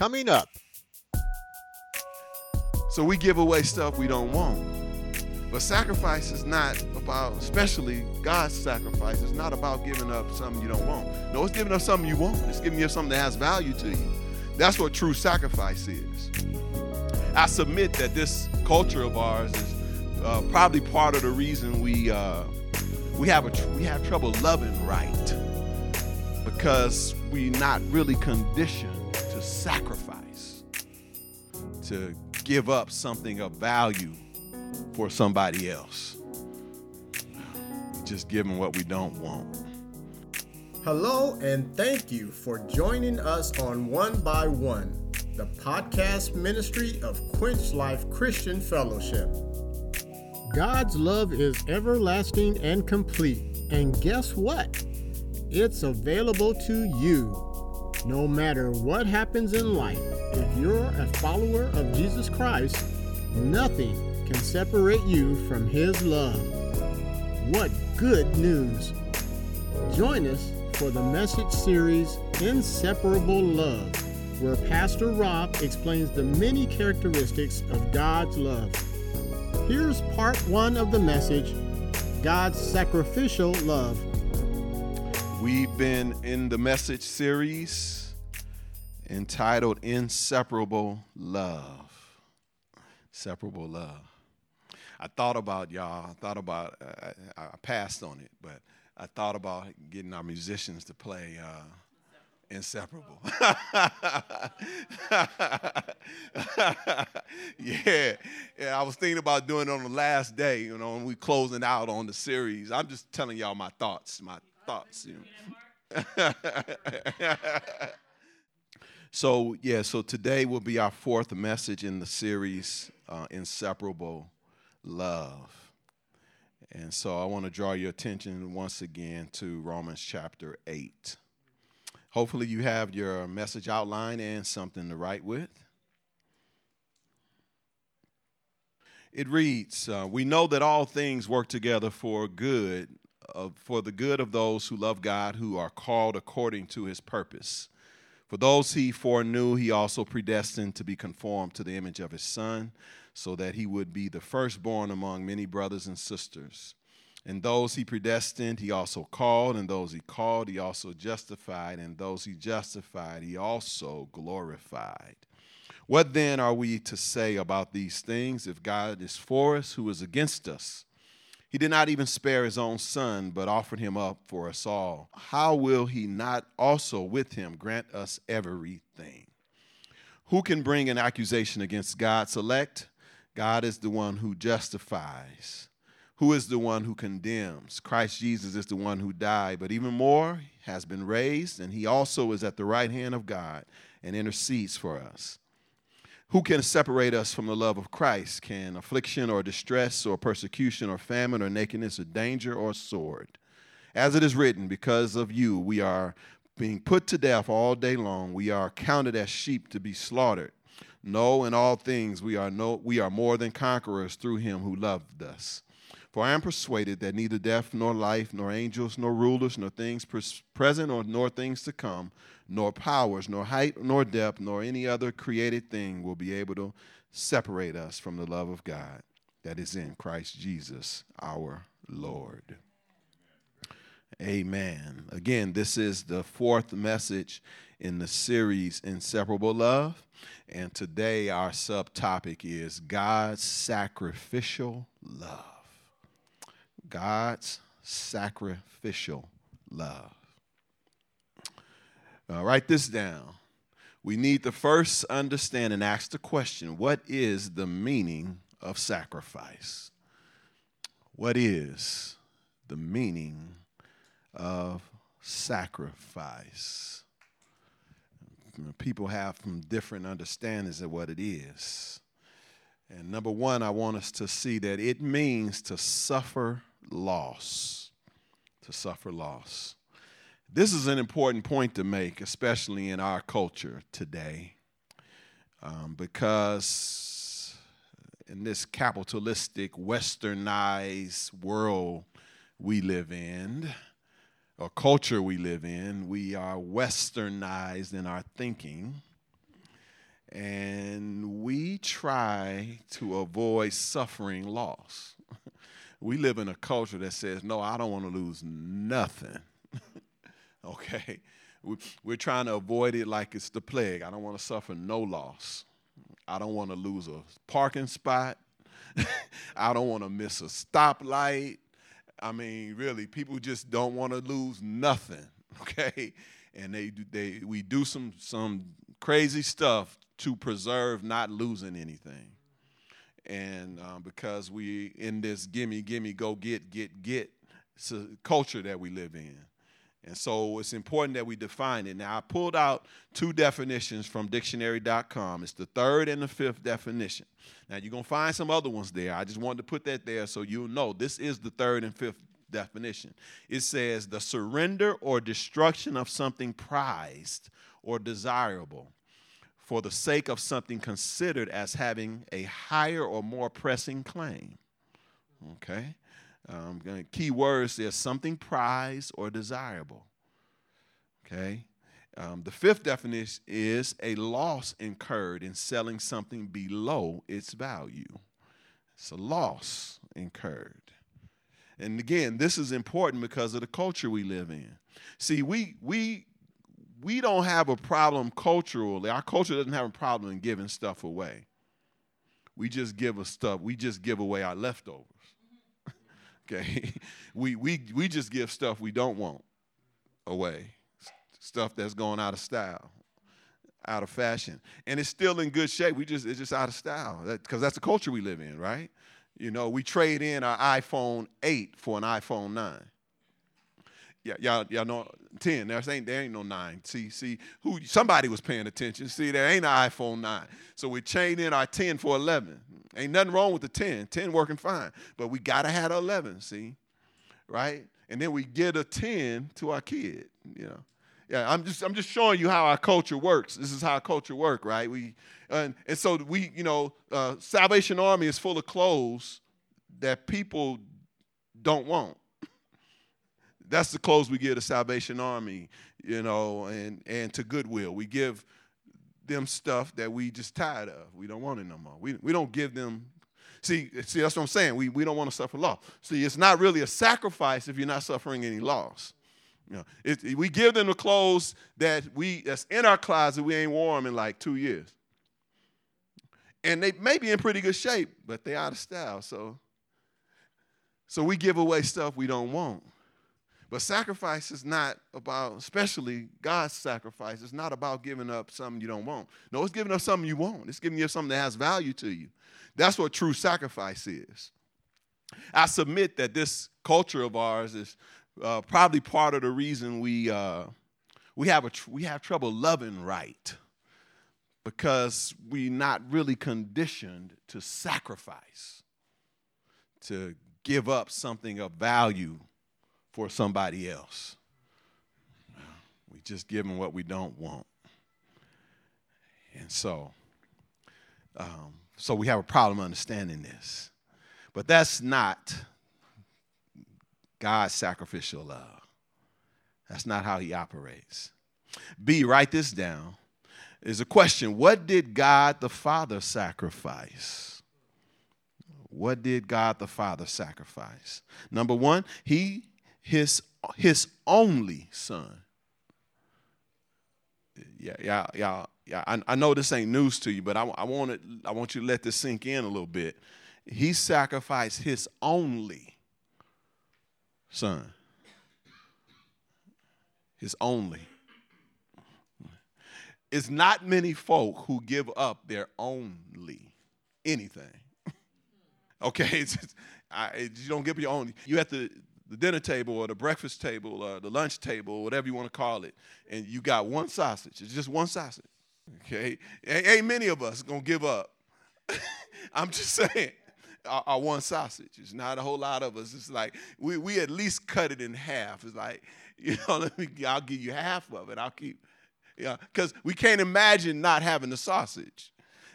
Coming up. So we give away stuff we don't want. But sacrifice is not about, especially God's sacrifice, is not about giving up something you don't want. No, it's giving up something you want. It's giving you something that has value to you. That's what true sacrifice is. I submit that this culture of ours is uh, probably part of the reason we uh, we have a tr- we have trouble loving right because we're not really conditioned sacrifice, to give up something of value for somebody else. Just them what we don't want. Hello, and thank you for joining us on One by One, the podcast ministry of Quench Life Christian Fellowship. God's love is everlasting and complete, and guess what? It's available to you. No matter what happens in life, if you're a follower of Jesus Christ, nothing can separate you from His love. What good news! Join us for the message series Inseparable Love, where Pastor Rob explains the many characteristics of God's love. Here's part one of the message God's sacrificial love. We've been in the message series entitled Inseparable Love. Separable Love. I thought about y'all, I thought about, uh, I passed on it, but I thought about getting our musicians to play uh, Inseparable. yeah, yeah, I was thinking about doing it on the last day, you know, and we closing out on the series. I'm just telling y'all my thoughts, my thoughts. You know. so yeah, so today will be our fourth message in the series, uh, Inseparable Love. And so I want to draw your attention once again to Romans chapter 8. Hopefully, you have your message outline and something to write with. It reads uh, We know that all things work together for good, for the good of those who love God, who are called according to his purpose. For those he foreknew, he also predestined to be conformed to the image of his Son so that he would be the firstborn among many brothers and sisters. And those he predestined, he also called, and those he called, he also justified, and those he justified, he also glorified. What then are we to say about these things? If God is for us, who is against us? He did not even spare his own son, but offered him up for us all. How will he not also with him grant us everything? Who can bring an accusation against God's elect? God is the one who justifies. Who is the one who condemns? Christ Jesus is the one who died, but even more has been raised, and he also is at the right hand of God and intercedes for us. Who can separate us from the love of Christ? Can affliction or distress or persecution or famine or nakedness or danger or sword? As it is written, because of you we are being put to death all day long. We are counted as sheep to be slaughtered. No, in all things we are no we are more than conquerors through him who loved us. For I am persuaded that neither death nor life, nor angels, nor rulers, nor things present or nor things to come, nor powers, nor height, nor depth, nor any other created thing will be able to separate us from the love of God that is in Christ Jesus our Lord. Amen. Again, this is the fourth message in the series Inseparable Love. And today our subtopic is God's sacrificial love. God's sacrificial love. Uh, write this down. We need to first understand and ask the question what is the meaning of sacrifice? What is the meaning of sacrifice? People have some different understandings of what it is. And number one, I want us to see that it means to suffer loss. To suffer loss. This is an important point to make, especially in our culture today, um, because in this capitalistic, westernized world we live in, or culture we live in, we are westernized in our thinking. and we try to avoid suffering loss. we live in a culture that says, no, I don't want to lose nothing. okay? We're trying to avoid it like it's the plague. I don't want to suffer no loss. I don't want to lose a parking spot. I don't want to miss a stoplight. I mean, really, people just don't want to lose nothing, okay? And they they we do some some crazy stuff to preserve not losing anything. And um, because we in this gimme gimme go get get get culture that we live in. And so it's important that we define it. Now, I pulled out two definitions from dictionary.com. It's the third and the fifth definition. Now, you're going to find some other ones there. I just wanted to put that there so you'll know this is the third and fifth definition. It says the surrender or destruction of something prized or desirable for the sake of something considered as having a higher or more pressing claim. Okay? Um, key words there something prized or desirable. Okay? Um, the fifth definition is a loss incurred in selling something below its value. It's a loss incurred. And again, this is important because of the culture we live in. See, we we we don't have a problem culturally. Our culture doesn't have a problem in giving stuff away. We just give us stuff. We just give away our leftovers. Okay, we we we just give stuff we don't want away, stuff that's going out of style, out of fashion, and it's still in good shape. We just it's just out of style because that, that's the culture we live in, right? You know, we trade in our iPhone 8 for an iPhone 9. Yeah, y'all, y'all know 10. There ain't, there ain't no 9. See, see, who somebody was paying attention. See, there ain't an iPhone 9. So we chained in our 10 for 11. Ain't nothing wrong with the 10. 10 working fine. But we got to have 11, see? Right? And then we get a 10 to our kid, you know. Yeah, I'm just I'm just showing you how our culture works. This is how culture work, right? We and, and so we, you know, uh, Salvation Army is full of clothes that people don't want. That's the clothes we give to Salvation Army, you know, and and to Goodwill. We give them stuff that we just tired of. We don't want it no more. We, we don't give them. See, see, that's what I'm saying. We, we don't want to suffer loss. See, it's not really a sacrifice if you're not suffering any loss. You know, it, we give them the clothes that we that's in our closet we ain't worn in like two years, and they may be in pretty good shape, but they out of style. So, so we give away stuff we don't want. But sacrifice is not about, especially God's sacrifice, it's not about giving up something you don't want. No, it's giving up something you want. It's giving you something that has value to you. That's what true sacrifice is. I submit that this culture of ours is uh, probably part of the reason we uh, we have a tr- we have trouble loving right because we're not really conditioned to sacrifice, to give up something of value for somebody else. We just give them what we don't want. And so, um, so we have a problem understanding this. But that's not God's sacrificial love. That's not how he operates. B, write this down. Is a question What did God the Father sacrifice? What did God the Father sacrifice? Number one, he his, his only son. Yeah, yeah, yeah, yeah. I, I know this ain't news to you, but I, I, want I want you to let this sink in a little bit. He sacrificed his only son. His only. It's not many folk who give up their only anything. okay, just, I, you don't give your only. You have to the dinner table or the breakfast table or the lunch table or whatever you want to call it, and you got one sausage. It's just one sausage. Okay? Ain't many of us gonna give up. I'm just saying. Our, our, one sausage. It's not a whole lot of us. It's like we, we at least cut it in half. It's like, you know, let me I'll give you half of it. I'll keep yeah, because we can't imagine not having the sausage.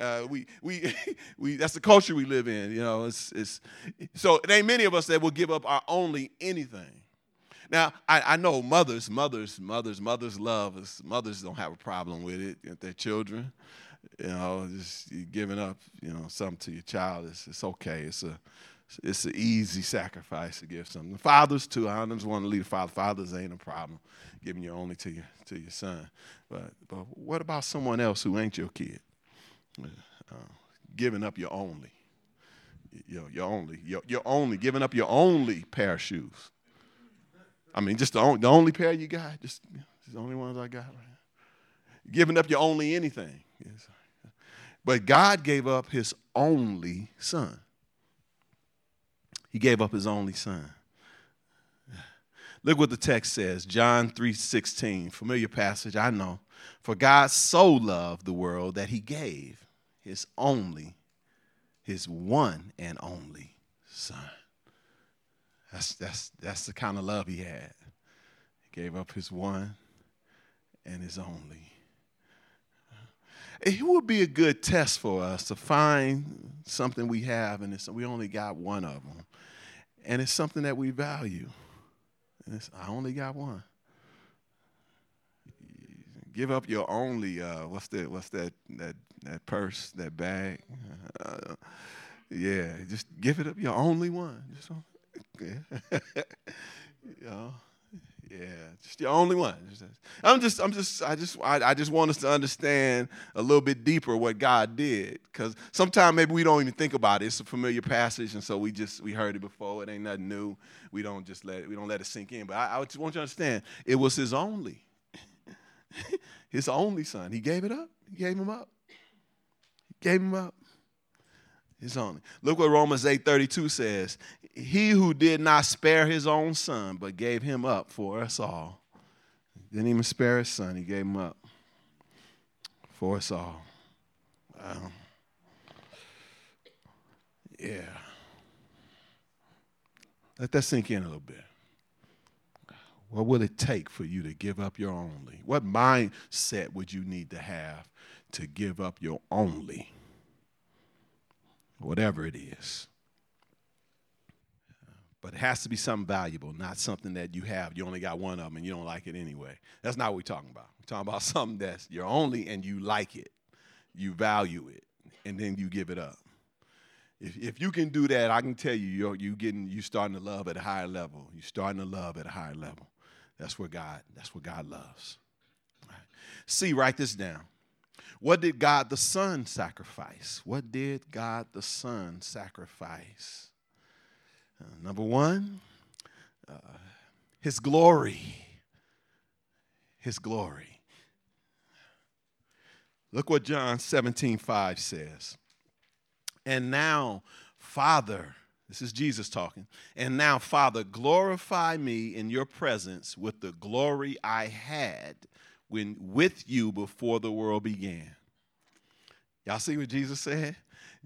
Uh, we, we, we, that's the culture we live in, you know. It's, it's, so it ain't many of us that will give up our only anything. Now, I, I know mothers, mothers, mothers, mothers love us. Mothers don't have a problem with it, their children. you know, just giving up, you know, something to your child. It's, it's okay. It's a it's an easy sacrifice to give something. Fathers too. I don't just want to leave father. Fathers ain't a problem giving your only to your to your son. But but what about someone else who ain't your kid? Uh, giving up your only, your your only, your, your only, giving up your only pair of shoes. I mean, just the only, the only pair you got. Just, just the only ones I got. Right giving up your only anything. Yes. But God gave up His only Son. He gave up his only son. Look what the text says, John 3:16, familiar passage, I know. For God so loved the world that he gave his only his one and only son. That's that's that's the kind of love he had. He gave up his one and his only. It would be a good test for us to find something we have, and we only got one of them and it's something that we value. And I only got one. Give up your only. Uh, what's that? What's that? That that purse? That bag? Uh, yeah, just give it up. Your only one. Just, yeah. you know, yeah, just the only one. I'm just, I'm just, I just, I, I just want us to understand a little bit deeper what God did, because sometimes maybe we don't even think about it. It's a familiar passage, and so we just we heard it before. It ain't nothing new. We don't just let it, we don't let it sink in. But I, I just want you to understand, it was His only, His only Son. He gave it up. He gave him up. Gave him up. His only. Look what Romans 8:32 says. He who did not spare his own son, but gave him up for us all. Didn't even spare his son, he gave him up for us all. Yeah. Let that sink in a little bit. What will it take for you to give up your only? What mindset would you need to have to give up your only? whatever it is. But it has to be something valuable, not something that you have. You only got one of them and you don't like it anyway. That's not what we're talking about. We're talking about something that's you're only and you like it, you value it, and then you give it up. If, if you can do that, I can tell you, you're you getting you starting to love at a higher level. You're starting to love at a higher level. That's what God. That's what God loves. Right. See, write this down. What did God the Son sacrifice? What did God the Son sacrifice? Uh, number one, uh, His glory. His glory. Look what John 17, 5 says. And now, Father, this is Jesus talking. And now, Father, glorify me in your presence with the glory I had when with you before the world began. Y'all see what Jesus said?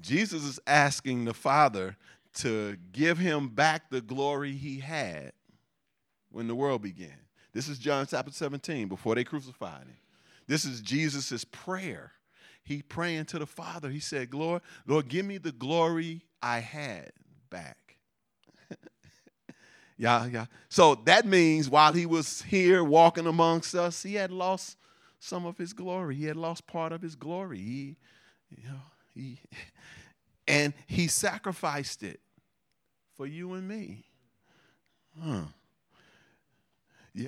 Jesus is asking the Father to give him back the glory he had when the world began. This is John chapter 17, before they crucified him. This is Jesus' prayer. He praying to the Father. He said, Lord, Lord, give me the glory I had back. Yeah, yeah. So that means while he was here walking amongst us, he had lost some of his glory. He had lost part of his glory. He, you know, he, and he sacrificed it for you and me. Huh.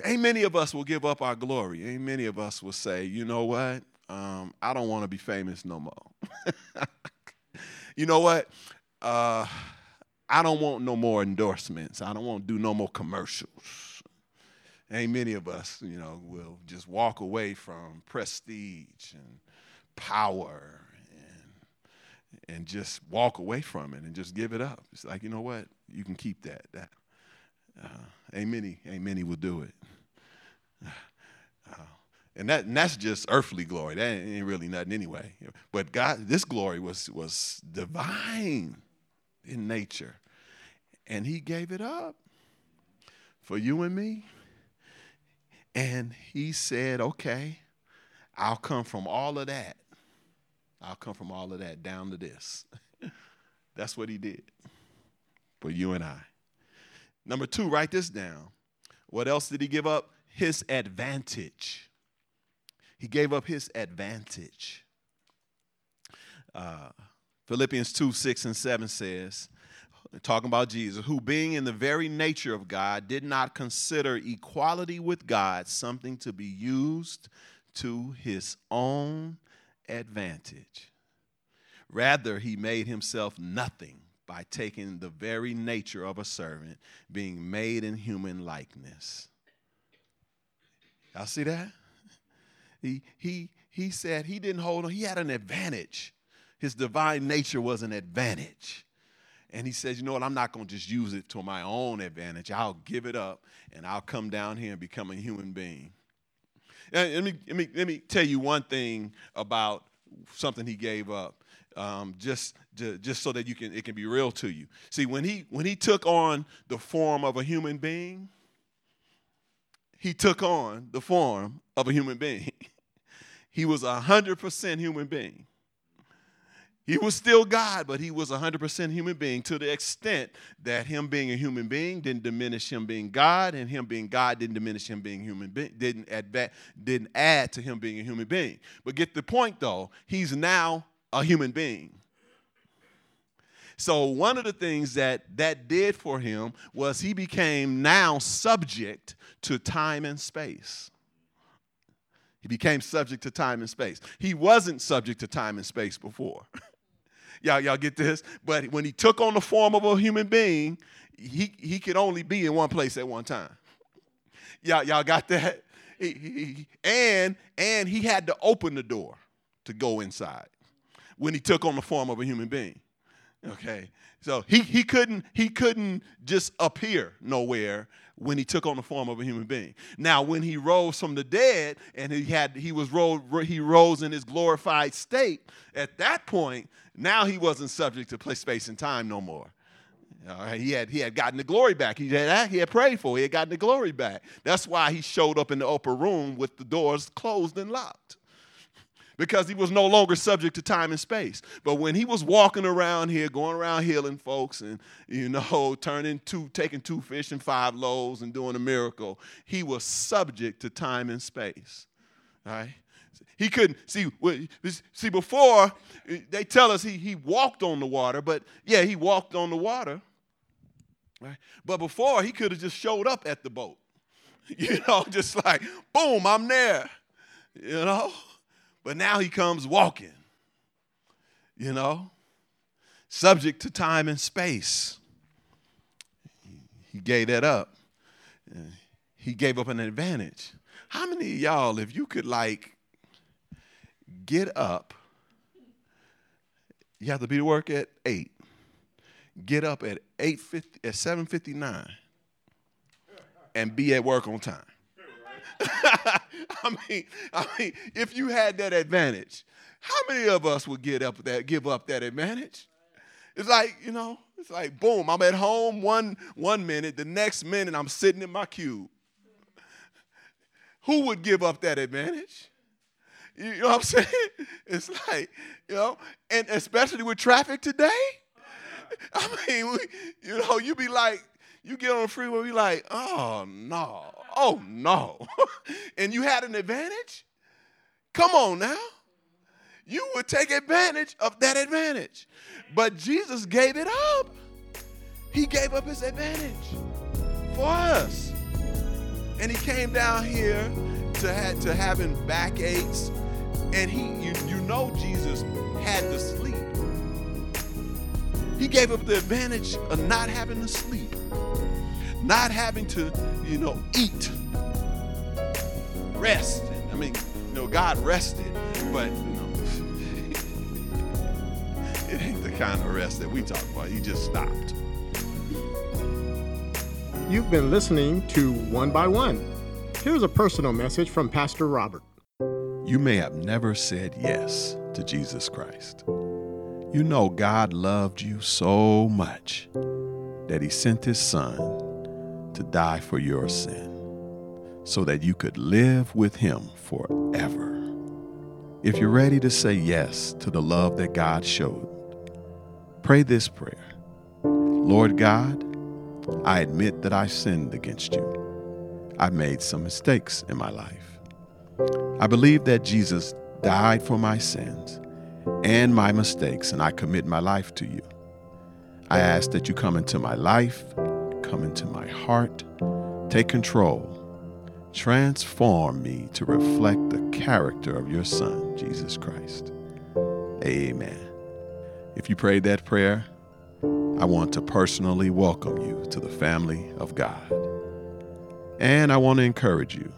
ain't many of us will give up our glory. Ain't many of us will say, you know what? Um, I don't want to be famous no more. you know what? Uh, I don't want no more endorsements. I don't want to do no more commercials. Ain't many of us, you know, will just walk away from prestige and power and and just walk away from it and just give it up. It's like, you know what? You can keep that. That uh, ain't many, ain't many will do it. Uh, and that and that's just earthly glory. That ain't really nothing anyway. But God, this glory was was divine in nature and he gave it up for you and me. And he said, okay, I'll come from all of that. I'll come from all of that down to this. That's what he did for you and I. Number two, write this down. What else did he give up? His advantage. He gave up his advantage. Uh, Philippians 2 6 and 7 says, talking about Jesus, who being in the very nature of God did not consider equality with God something to be used to his own advantage. Rather, he made himself nothing by taking the very nature of a servant, being made in human likeness. Y'all see that? He, he, he said he didn't hold on, he had an advantage. His divine nature was an advantage. And he says, you know what, I'm not going to just use it to my own advantage. I'll give it up and I'll come down here and become a human being. Let me, let me, let me tell you one thing about something he gave up. Um, just, just so that you can, it can be real to you. See, when he, when he took on the form of a human being, he took on the form of a human being. he was a 100% human being. He was still God, but he was a 100% human being to the extent that him being a human being didn't diminish him being God, and him being God didn't diminish him being human being, didn't add, didn't add to him being a human being. But get the point though, he's now a human being. So one of the things that that did for him was he became now subject to time and space. He became subject to time and space. He wasn't subject to time and space before. y'all, y'all get this? But when he took on the form of a human being, he, he could only be in one place at one time. Y'all, y'all got that? And, and he had to open the door to go inside when he took on the form of a human being. Okay. So he, he couldn't he couldn't just appear nowhere when he took on the form of a human being. Now, when he rose from the dead and he had he was rose, he rose in his glorified state, at that point, now he wasn't subject to place, space, and time no more. he had he had gotten the glory back. He had he had prayed for. He had gotten the glory back. That's why he showed up in the upper room with the doors closed and locked because he was no longer subject to time and space. But when he was walking around here, going around healing folks and, you know, turning two, taking two fish and five loaves and doing a miracle, he was subject to time and space. Right? He couldn't see. See, before they tell us he, he walked on the water, but yeah, he walked on the water. Right? But before he could have just showed up at the boat. You know, just like, boom, I'm there. You know? But now he comes walking, you know, subject to time and space. He gave that up. He gave up an advantage. How many of y'all, if you could like get up, you have to be to work at eight. Get up at eight fifty at seven fifty nine, and be at work on time. I mean, I mean, if you had that advantage, how many of us would get up that, give up that advantage? It's like, you know, it's like boom, I'm at home one one minute, the next minute I'm sitting in my cube. Who would give up that advantage? You know what I'm saying? It's like, you know, and especially with traffic today. I mean, we, you know, you be like, you get on the freeway, be like, oh no, oh no. and you had an advantage? Come on now. You would take advantage of that advantage. But Jesus gave it up. He gave up his advantage for us. And he came down here to, have, to having backaches. And he, you, you know Jesus had to sleep. He gave up the advantage of not having to sleep not having to, you know, eat, rest. I mean, you know, God rested, but you know, it ain't the kind of rest that we talk about. He just stopped. You've been listening to One by One. Here's a personal message from Pastor Robert. You may have never said yes to Jesus Christ. You know God loved you so much that he sent his son to die for your sin so that you could live with him forever. If you're ready to say yes to the love that God showed, pray this prayer Lord God, I admit that I sinned against you. I've made some mistakes in my life. I believe that Jesus died for my sins and my mistakes, and I commit my life to you. I ask that you come into my life, come into my heart, take control, transform me to reflect the character of your Son, Jesus Christ. Amen. If you prayed that prayer, I want to personally welcome you to the family of God. And I want to encourage you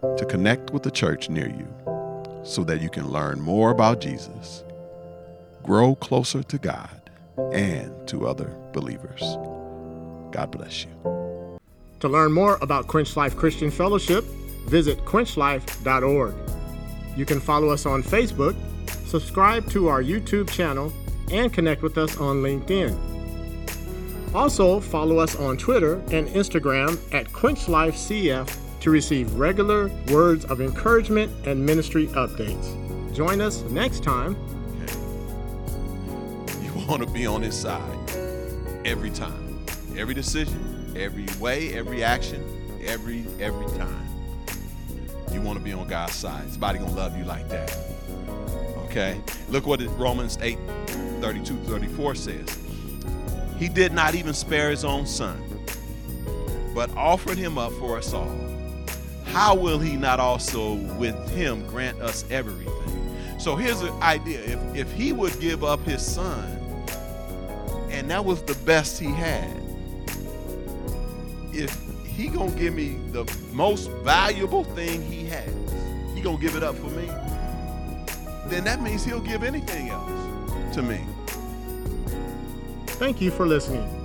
to connect with the church near you so that you can learn more about Jesus, grow closer to God, and to other believers. God bless you. To learn more about Quench Life Christian Fellowship, visit quenchlife.org. You can follow us on Facebook, subscribe to our YouTube channel, and connect with us on LinkedIn. Also, follow us on Twitter and Instagram at QuenchLifeCF to receive regular words of encouragement and ministry updates. Join us next time. You want to be on his side every time, every decision, every way, every action, every every time. You want to be on God's side. Somebody gonna love you like that. Okay? Look what Romans 8, 32, 34 says. He did not even spare his own son, but offered him up for us all how will he not also with him grant us everything? So here's the idea. If, if he would give up his son, and that was the best he had, if he gonna give me the most valuable thing he has, he gonna give it up for me, then that means he'll give anything else to me. Thank you for listening.